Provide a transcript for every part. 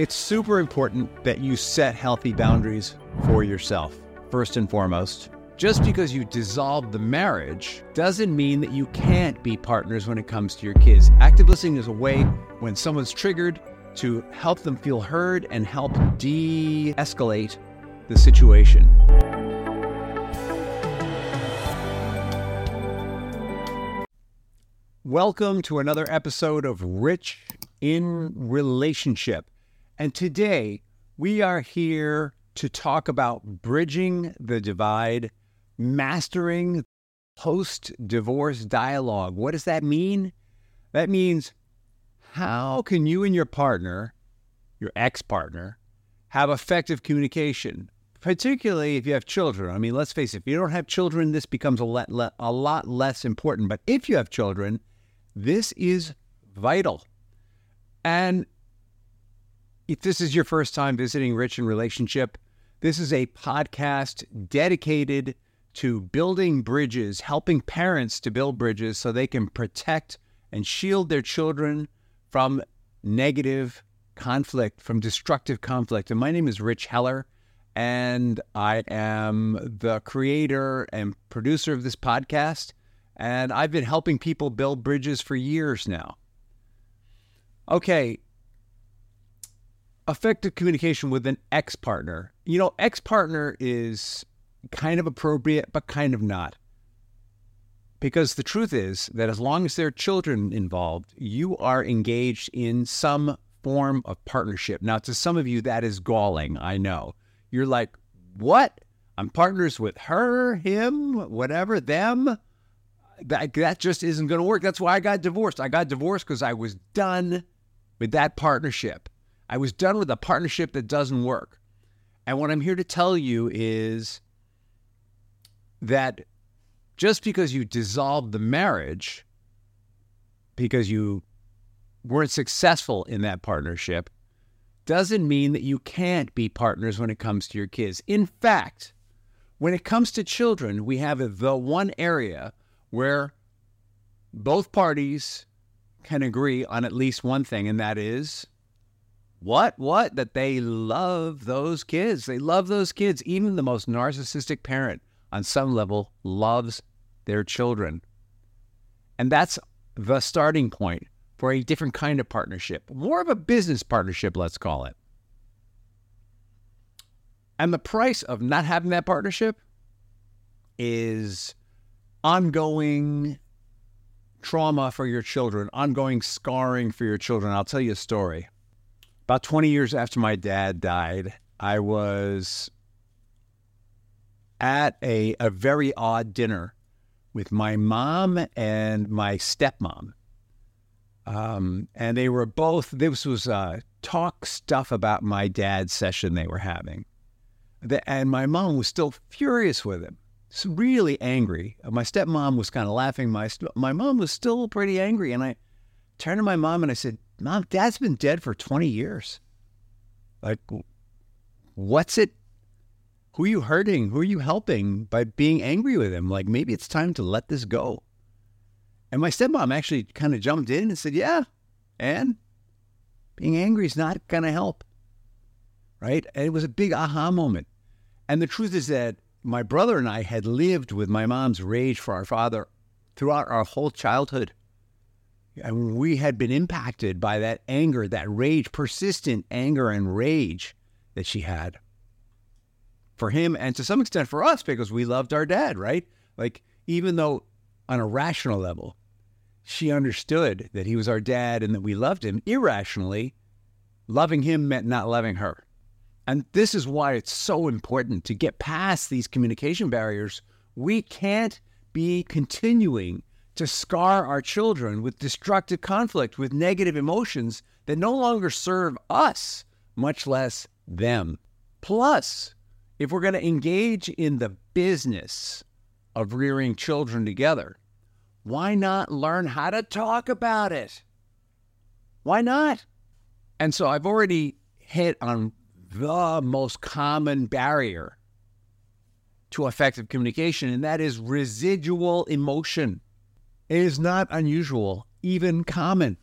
It's super important that you set healthy boundaries for yourself, first and foremost. Just because you dissolve the marriage doesn't mean that you can't be partners when it comes to your kids. Active listening is a way when someone's triggered to help them feel heard and help de escalate the situation. Welcome to another episode of Rich in Relationship. And today we are here to talk about bridging the divide, mastering post divorce dialogue. What does that mean? That means how can you and your partner, your ex partner, have effective communication? Particularly if you have children. I mean, let's face it, if you don't have children, this becomes a lot, a lot less important. But if you have children, this is vital. And if this is your first time visiting Rich in Relationship, this is a podcast dedicated to building bridges, helping parents to build bridges so they can protect and shield their children from negative conflict, from destructive conflict. And my name is Rich Heller, and I am the creator and producer of this podcast. And I've been helping people build bridges for years now. Okay. Effective communication with an ex partner. You know, ex partner is kind of appropriate, but kind of not. Because the truth is that as long as there are children involved, you are engaged in some form of partnership. Now, to some of you, that is galling. I know. You're like, what? I'm partners with her, him, whatever, them that, that just isn't going to work. That's why I got divorced. I got divorced because I was done with that partnership. I was done with a partnership that doesn't work. And what I'm here to tell you is that just because you dissolved the marriage, because you weren't successful in that partnership, doesn't mean that you can't be partners when it comes to your kids. In fact, when it comes to children, we have the one area where both parties can agree on at least one thing, and that is what? What? That they love those kids. They love those kids. Even the most narcissistic parent, on some level, loves their children. And that's the starting point for a different kind of partnership, more of a business partnership, let's call it. And the price of not having that partnership is ongoing trauma for your children, ongoing scarring for your children. I'll tell you a story. About 20 years after my dad died, I was at a, a very odd dinner with my mom and my stepmom. Um, and they were both, this was uh, talk stuff about my dad's session they were having. The, and my mom was still furious with him really angry. Uh, my stepmom was kind of laughing. My my mom was still pretty angry, and I turned to my mom and I said, "Mom, Dad's been dead for 20 years. Like, what's it? Who are you hurting? Who are you helping by being angry with him? Like, maybe it's time to let this go." And my stepmom actually kind of jumped in and said, "Yeah, and being angry is not going to help." Right? And it was a big aha moment. And the truth is that my brother and I had lived with my mom's rage for our father throughout our whole childhood. And we had been impacted by that anger, that rage, persistent anger and rage that she had for him and to some extent for us because we loved our dad, right? Like, even though on a rational level, she understood that he was our dad and that we loved him irrationally, loving him meant not loving her. And this is why it's so important to get past these communication barriers. We can't be continuing to scar our children with destructive conflict, with negative emotions that no longer serve us, much less them. Plus, if we're going to engage in the business of rearing children together, why not learn how to talk about it? Why not? And so I've already hit on the most common barrier to effective communication, and that is residual emotion. It is not unusual, even common,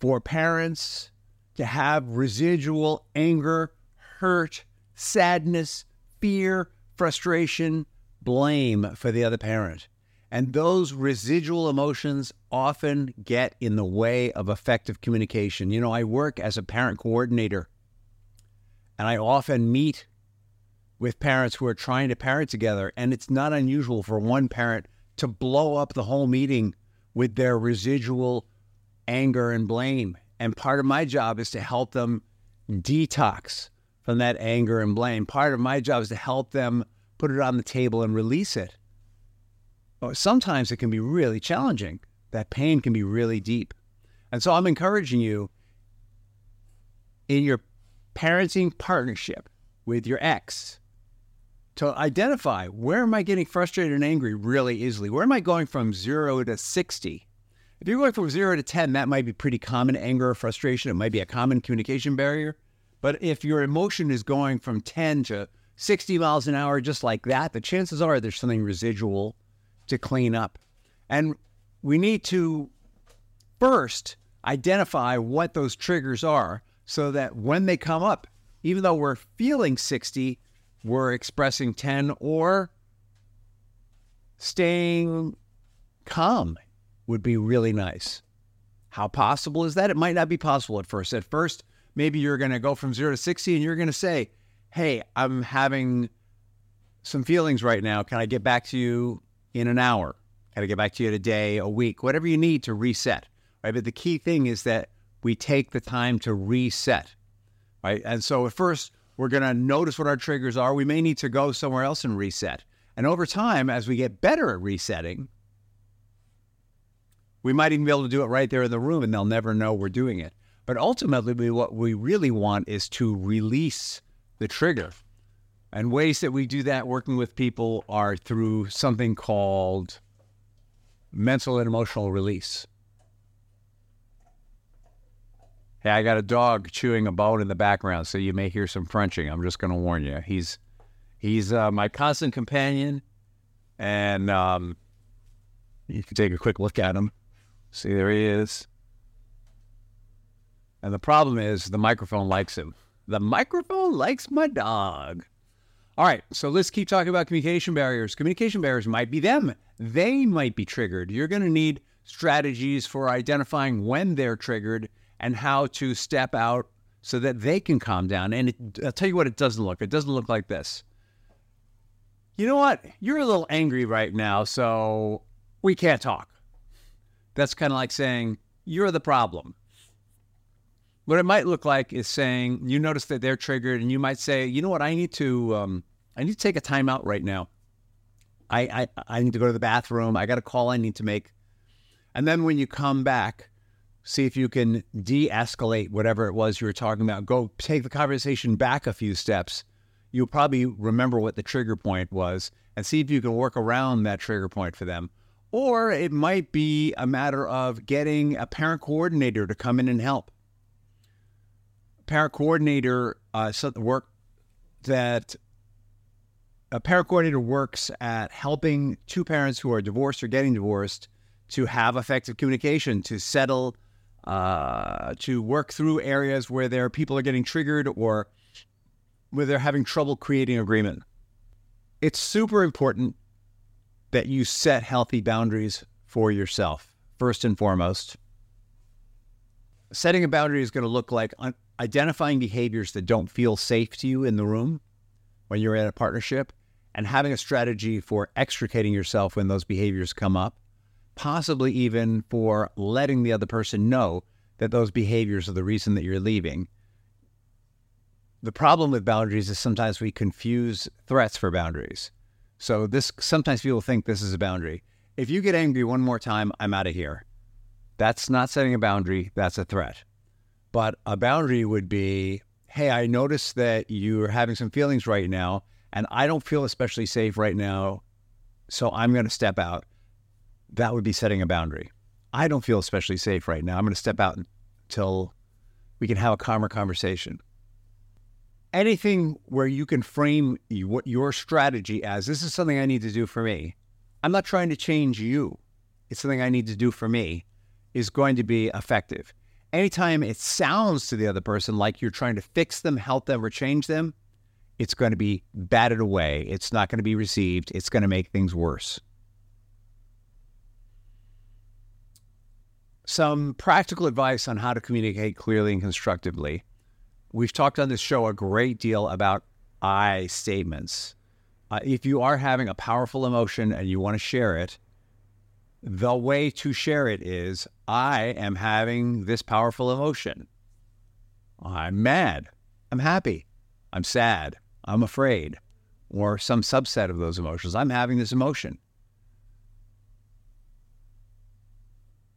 for parents to have residual anger, hurt, sadness, fear, frustration, blame for the other parent. And those residual emotions often get in the way of effective communication. You know, I work as a parent coordinator, and I often meet with parents who are trying to parent together. And it's not unusual for one parent to blow up the whole meeting with their residual anger and blame. And part of my job is to help them detox from that anger and blame. Part of my job is to help them put it on the table and release it. But sometimes it can be really challenging. That pain can be really deep. And so I'm encouraging you in your parenting partnership with your ex to identify where am I getting frustrated and angry really easily? Where am I going from zero to 60? If you're going from zero to 10, that might be pretty common anger or frustration. It might be a common communication barrier. But if your emotion is going from 10 to 60 miles an hour, just like that, the chances are there's something residual to clean up. And we need to first identify what those triggers are so that when they come up, even though we're feeling 60, we're expressing 10 or staying calm would be really nice. How possible is that? It might not be possible at first. At first, maybe you're going to go from zero to 60 and you're going to say, Hey, I'm having some feelings right now. Can I get back to you in an hour? Can I get back to you in a day, a week, whatever you need to reset? Right. But the key thing is that we take the time to reset. Right. And so at first, we're going to notice what our triggers are. We may need to go somewhere else and reset. And over time, as we get better at resetting, we might even be able to do it right there in the room and they'll never know we're doing it. But ultimately, what we really want is to release the trigger. And ways that we do that working with people are through something called mental and emotional release. Hey, I got a dog chewing a bone in the background, so you may hear some crunching. I'm just going to warn you. He's he's uh, my constant companion, and um, you can take a quick look at him. See, there he is. And the problem is the microphone likes him. The microphone likes my dog. All right, so let's keep talking about communication barriers. Communication barriers might be them. They might be triggered. You're going to need strategies for identifying when they're triggered and how to step out so that they can calm down. And it, I'll tell you what it doesn't look. It doesn't look like this. You know what? You're a little angry right now, so we can't talk. That's kind of like saying, you're the problem. What it might look like is saying, you notice that they're triggered, and you might say, you know what? I need to, um, I need to take a time out right now. I, I, I need to go to the bathroom. I got a call I need to make. And then when you come back, see if you can de escalate whatever it was you were talking about. Go take the conversation back a few steps. You'll probably remember what the trigger point was and see if you can work around that trigger point for them. Or it might be a matter of getting a parent coordinator to come in and help. Parent coordinator uh, the work that a parent coordinator works at helping two parents who are divorced or getting divorced to have effective communication, to settle uh, to work through areas where their people are getting triggered or where they're having trouble creating agreement. It's super important that you set healthy boundaries for yourself, first and foremost. Setting a boundary is going to look like identifying behaviors that don't feel safe to you in the room when you're in a partnership and having a strategy for extricating yourself when those behaviors come up possibly even for letting the other person know that those behaviors are the reason that you're leaving. The problem with boundaries is sometimes we confuse threats for boundaries. So this sometimes people think this is a boundary. If you get angry one more time, I'm out of here. That's not setting a boundary, that's a threat. But a boundary would be, hey, I notice that you're having some feelings right now, and I don't feel especially safe right now, so I'm going to step out that would be setting a boundary. I don't feel especially safe right now. I'm going to step out until we can have a calmer conversation. Anything where you can frame what your strategy as this is something I need to do for me. I'm not trying to change you. It's something I need to do for me is going to be effective. anytime it sounds to the other person like you're trying to fix them, help them, or change them, it's going to be batted away. It's not going to be received. It's going to make things worse. Some practical advice on how to communicate clearly and constructively. We've talked on this show a great deal about I statements. Uh, if you are having a powerful emotion and you want to share it, the way to share it is I am having this powerful emotion. I'm mad. I'm happy. I'm sad. I'm afraid. Or some subset of those emotions. I'm having this emotion.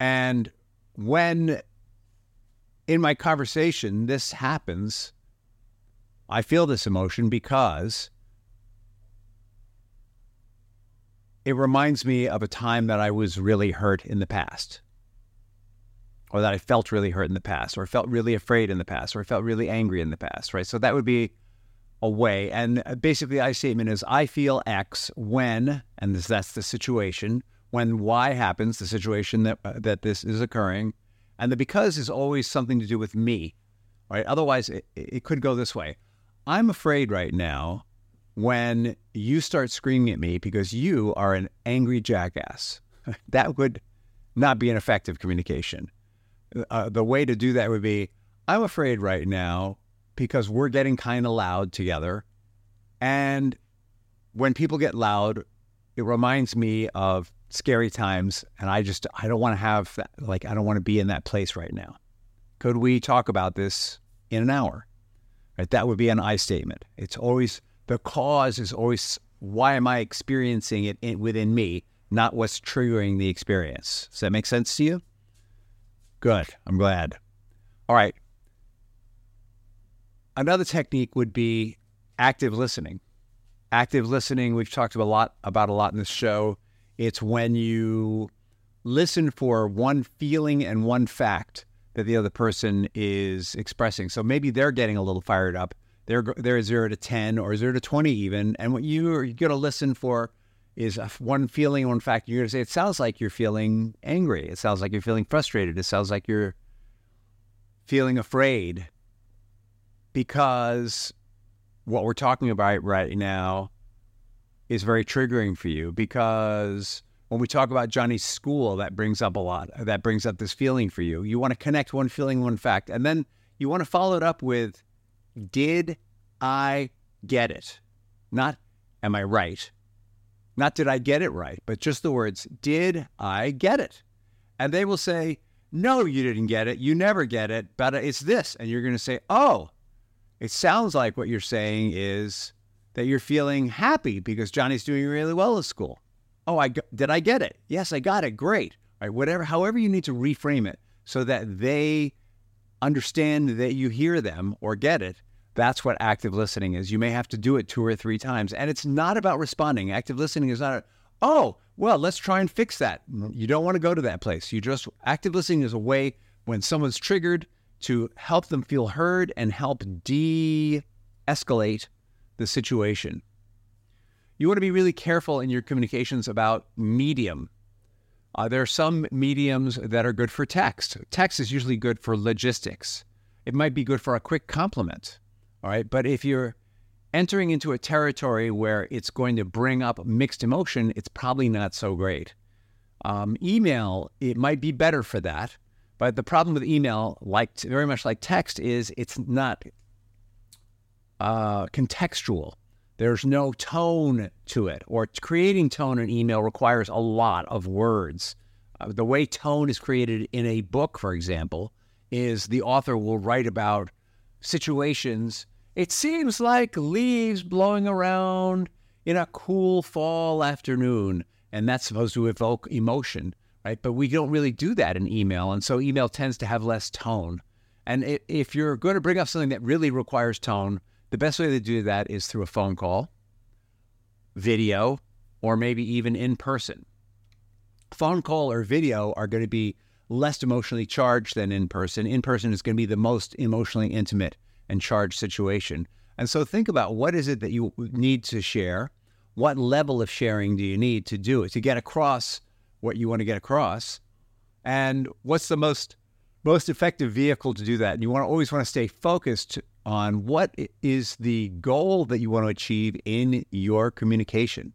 And when in my conversation this happens, I feel this emotion because it reminds me of a time that I was really hurt in the past, or that I felt really hurt in the past, or felt really afraid in the past, or felt really angry in the past, right? So that would be a way. And basically, I statement is I feel X when, and that's the situation, when Y happens, the situation that, uh, that this is occurring. And the because is always something to do with me, right? Otherwise, it, it could go this way. I'm afraid right now when you start screaming at me because you are an angry jackass. that would not be an effective communication. Uh, the way to do that would be I'm afraid right now because we're getting kind of loud together. And when people get loud, it reminds me of scary times. And I just, I don't want to have that, like, I don't want to be in that place right now. Could we talk about this in an hour? Right? That would be an I statement. It's always, the cause is always why am I experiencing it in, within me, not what's triggering the experience. Does that make sense to you? Good. I'm glad. All right. Another technique would be active listening. Active listening, we've talked a lot about a lot in this show. It's when you listen for one feeling and one fact that the other person is expressing. So maybe they're getting a little fired up they're they're zero to ten or zero to twenty even, and what you're going to listen for is one feeling, one fact. You're going to say it sounds like you're feeling angry. It sounds like you're feeling frustrated. It sounds like you're feeling afraid because what we're talking about right now is very triggering for you because when we talk about Johnny's school, that brings up a lot. Uh, that brings up this feeling for you. You want to connect one feeling, one fact, and then you want to follow it up with did I get it? Not, am I right? Not did I get it right, but just the words, did I get it? And they will say, no, you didn't get it. You never get it, but it's this. And you're going to say, oh, it sounds like what you're saying is that you're feeling happy because Johnny's doing really well at school. Oh, I did I get it? Yes, I got it. Great. Right, whatever, however you need to reframe it so that they understand that you hear them or get it, that's what active listening is. You may have to do it two or three times. And it's not about responding. Active listening is not, a, oh, well, let's try and fix that. You don't want to go to that place. You just, active listening is a way when someone's triggered to help them feel heard and help de escalate the situation. You want to be really careful in your communications about medium uh, there are some mediums that are good for text. Text is usually good for logistics. It might be good for a quick compliment. All right. But if you're entering into a territory where it's going to bring up mixed emotion, it's probably not so great. Um, email, it might be better for that. But the problem with email, like very much like text, is it's not uh, contextual. There's no tone to it, or creating tone in email requires a lot of words. Uh, the way tone is created in a book, for example, is the author will write about situations. It seems like leaves blowing around in a cool fall afternoon, and that's supposed to evoke emotion, right? But we don't really do that in email, and so email tends to have less tone. And if you're going to bring up something that really requires tone, the best way to do that is through a phone call, video, or maybe even in person. Phone call or video are going to be less emotionally charged than in person. In person is going to be the most emotionally intimate and charged situation. And so think about what is it that you need to share? What level of sharing do you need to do it, to get across what you want to get across? And what's the most most effective vehicle to do that. And you want to always want to stay focused on what is the goal that you want to achieve in your communication.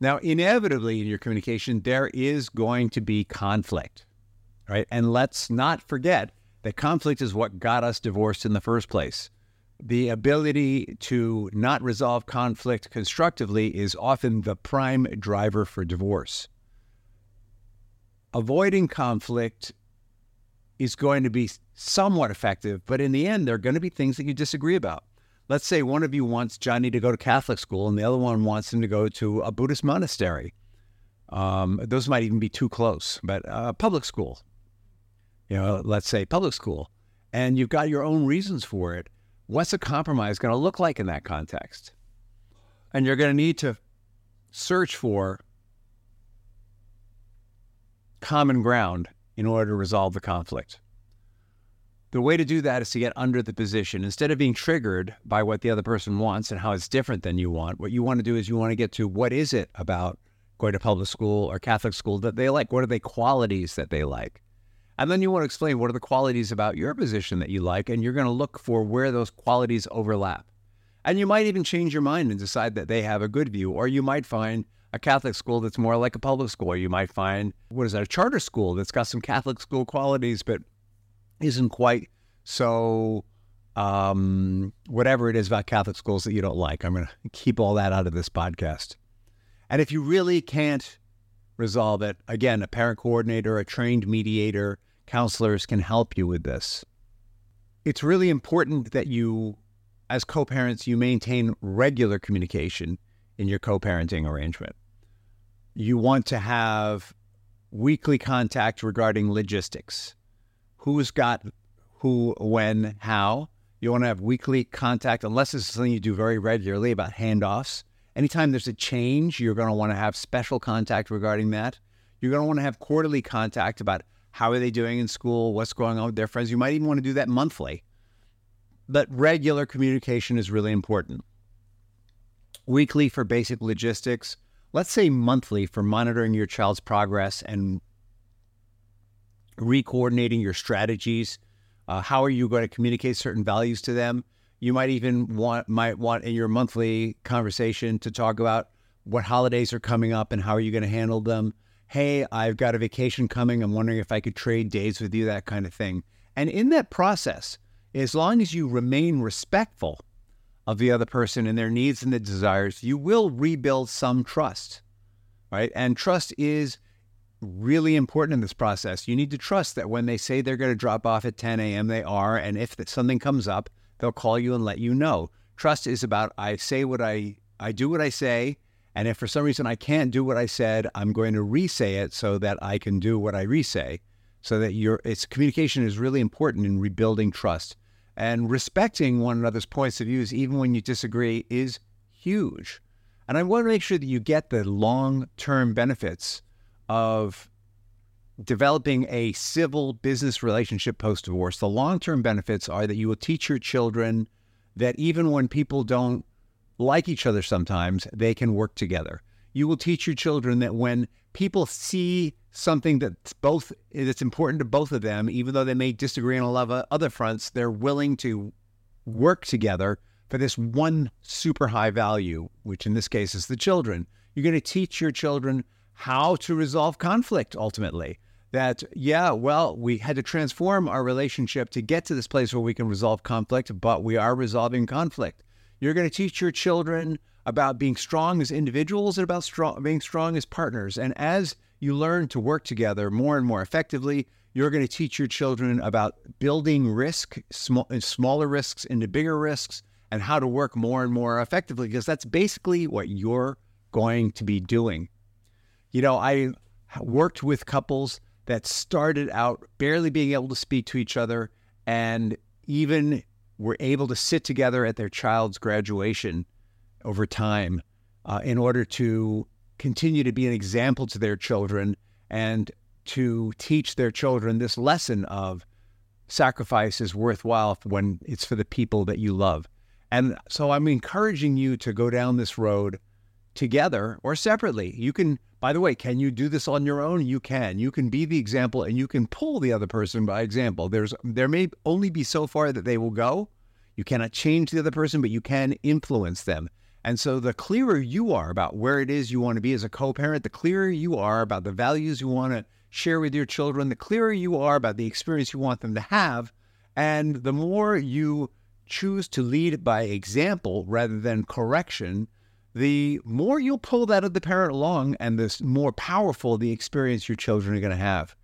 Now, inevitably in your communication, there is going to be conflict, right? And let's not forget that conflict is what got us divorced in the first place. The ability to not resolve conflict constructively is often the prime driver for divorce. Avoiding conflict is going to be somewhat effective, but in the end, there are going to be things that you disagree about. Let's say one of you wants Johnny to go to Catholic school and the other one wants him to go to a Buddhist monastery. Um, those might even be too close, but uh, public school, you know, let's say public school, and you've got your own reasons for it. What's a compromise going to look like in that context? And you're going to need to search for common ground in order to resolve the conflict. The way to do that is to get under the position. Instead of being triggered by what the other person wants and how it's different than you want, what you want to do is you want to get to what is it about going to public school or Catholic school that they like? What are the qualities that they like? And then you want to explain what are the qualities about your position that you like, and you're going to look for where those qualities overlap. And you might even change your mind and decide that they have a good view, or you might find a Catholic school that's more like a public school. You might find, what is that, a charter school that's got some Catholic school qualities, but isn't quite so um, whatever it is about Catholic schools that you don't like. I'm going to keep all that out of this podcast. And if you really can't resolve it, again, a parent coordinator, a trained mediator, counselors can help you with this. It's really important that you, as co parents, you maintain regular communication in your co parenting arrangement you want to have weekly contact regarding logistics. Who's got who, when, how. You want to have weekly contact, unless it's something you do very regularly about handoffs. Anytime there's a change, you're going to want to have special contact regarding that. You're going to want to have quarterly contact about how are they doing in school, what's going on with their friends. You might even want to do that monthly. But regular communication is really important. Weekly for basic logistics let's say monthly for monitoring your child's progress and re-coordinating your strategies. Uh, how are you going to communicate certain values to them? You might even want might want in your monthly conversation to talk about what holidays are coming up and how are you going to handle them. Hey, I've got a vacation coming. I'm wondering if I could trade days with you, that kind of thing. And in that process, as long as you remain respectful of the other person and their needs and the desires, you will rebuild some trust, right? And trust is really important in this process. You need to trust that when they say they're going to drop off at 10 a.m., they are. And if something comes up, they'll call you and let you know. Trust is about I say what I, I do what I say. And if for some reason I can't do what I said, I'm going to re-say it so that I can do what I re-say. So that your it's communication is really important in rebuilding trust. And respecting one another's points of views, even when you disagree, is huge. And I want to make sure that you get the long term benefits of developing a civil business relationship post divorce. The long term benefits are that you will teach your children that even when people don't like each other sometimes, they can work together. You will teach your children that when people see something that's both that's important to both of them, even though they may disagree on a lot of other fronts, they're willing to work together for this one super high value, which in this case is the children. You're going to teach your children how to resolve conflict ultimately. That, yeah, well, we had to transform our relationship to get to this place where we can resolve conflict, but we are resolving conflict. You're going to teach your children about being strong as individuals and about strong, being strong as partners. And as you learn to work together more and more effectively, you're going to teach your children about building risk, small, smaller risks into bigger risks, and how to work more and more effectively, because that's basically what you're going to be doing. You know, I worked with couples that started out barely being able to speak to each other and even were able to sit together at their child's graduation over time uh, in order to continue to be an example to their children and to teach their children this lesson of sacrifice is worthwhile when it's for the people that you love. And so I'm encouraging you to go down this road together or separately. You can, by the way, can you do this on your own? You can. You can be the example and you can pull the other person by example. There's there may only be so far that they will go. You cannot change the other person, but you can influence them. And so the clearer you are about where it is you want to be as a co-parent, the clearer you are about the values you want to share with your children, the clearer you are about the experience you want them to have, and the more you choose to lead by example rather than correction, the more you'll pull that other parent along and the more powerful the experience your children are going to have.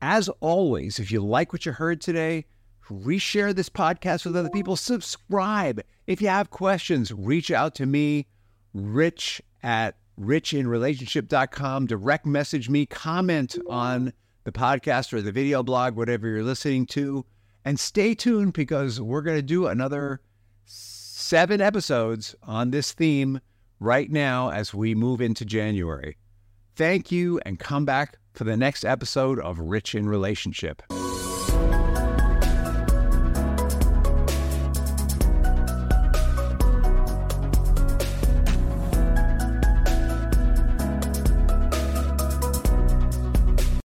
As always, if you like what you heard today, reshare this podcast with other people, subscribe. If you have questions, reach out to me, rich at richinrelationship.com, direct message me, comment on the podcast or the video blog, whatever you're listening to. And stay tuned because we're going to do another seven episodes on this theme right now as we move into January. Thank you and come back for the next episode of Rich in Relationship.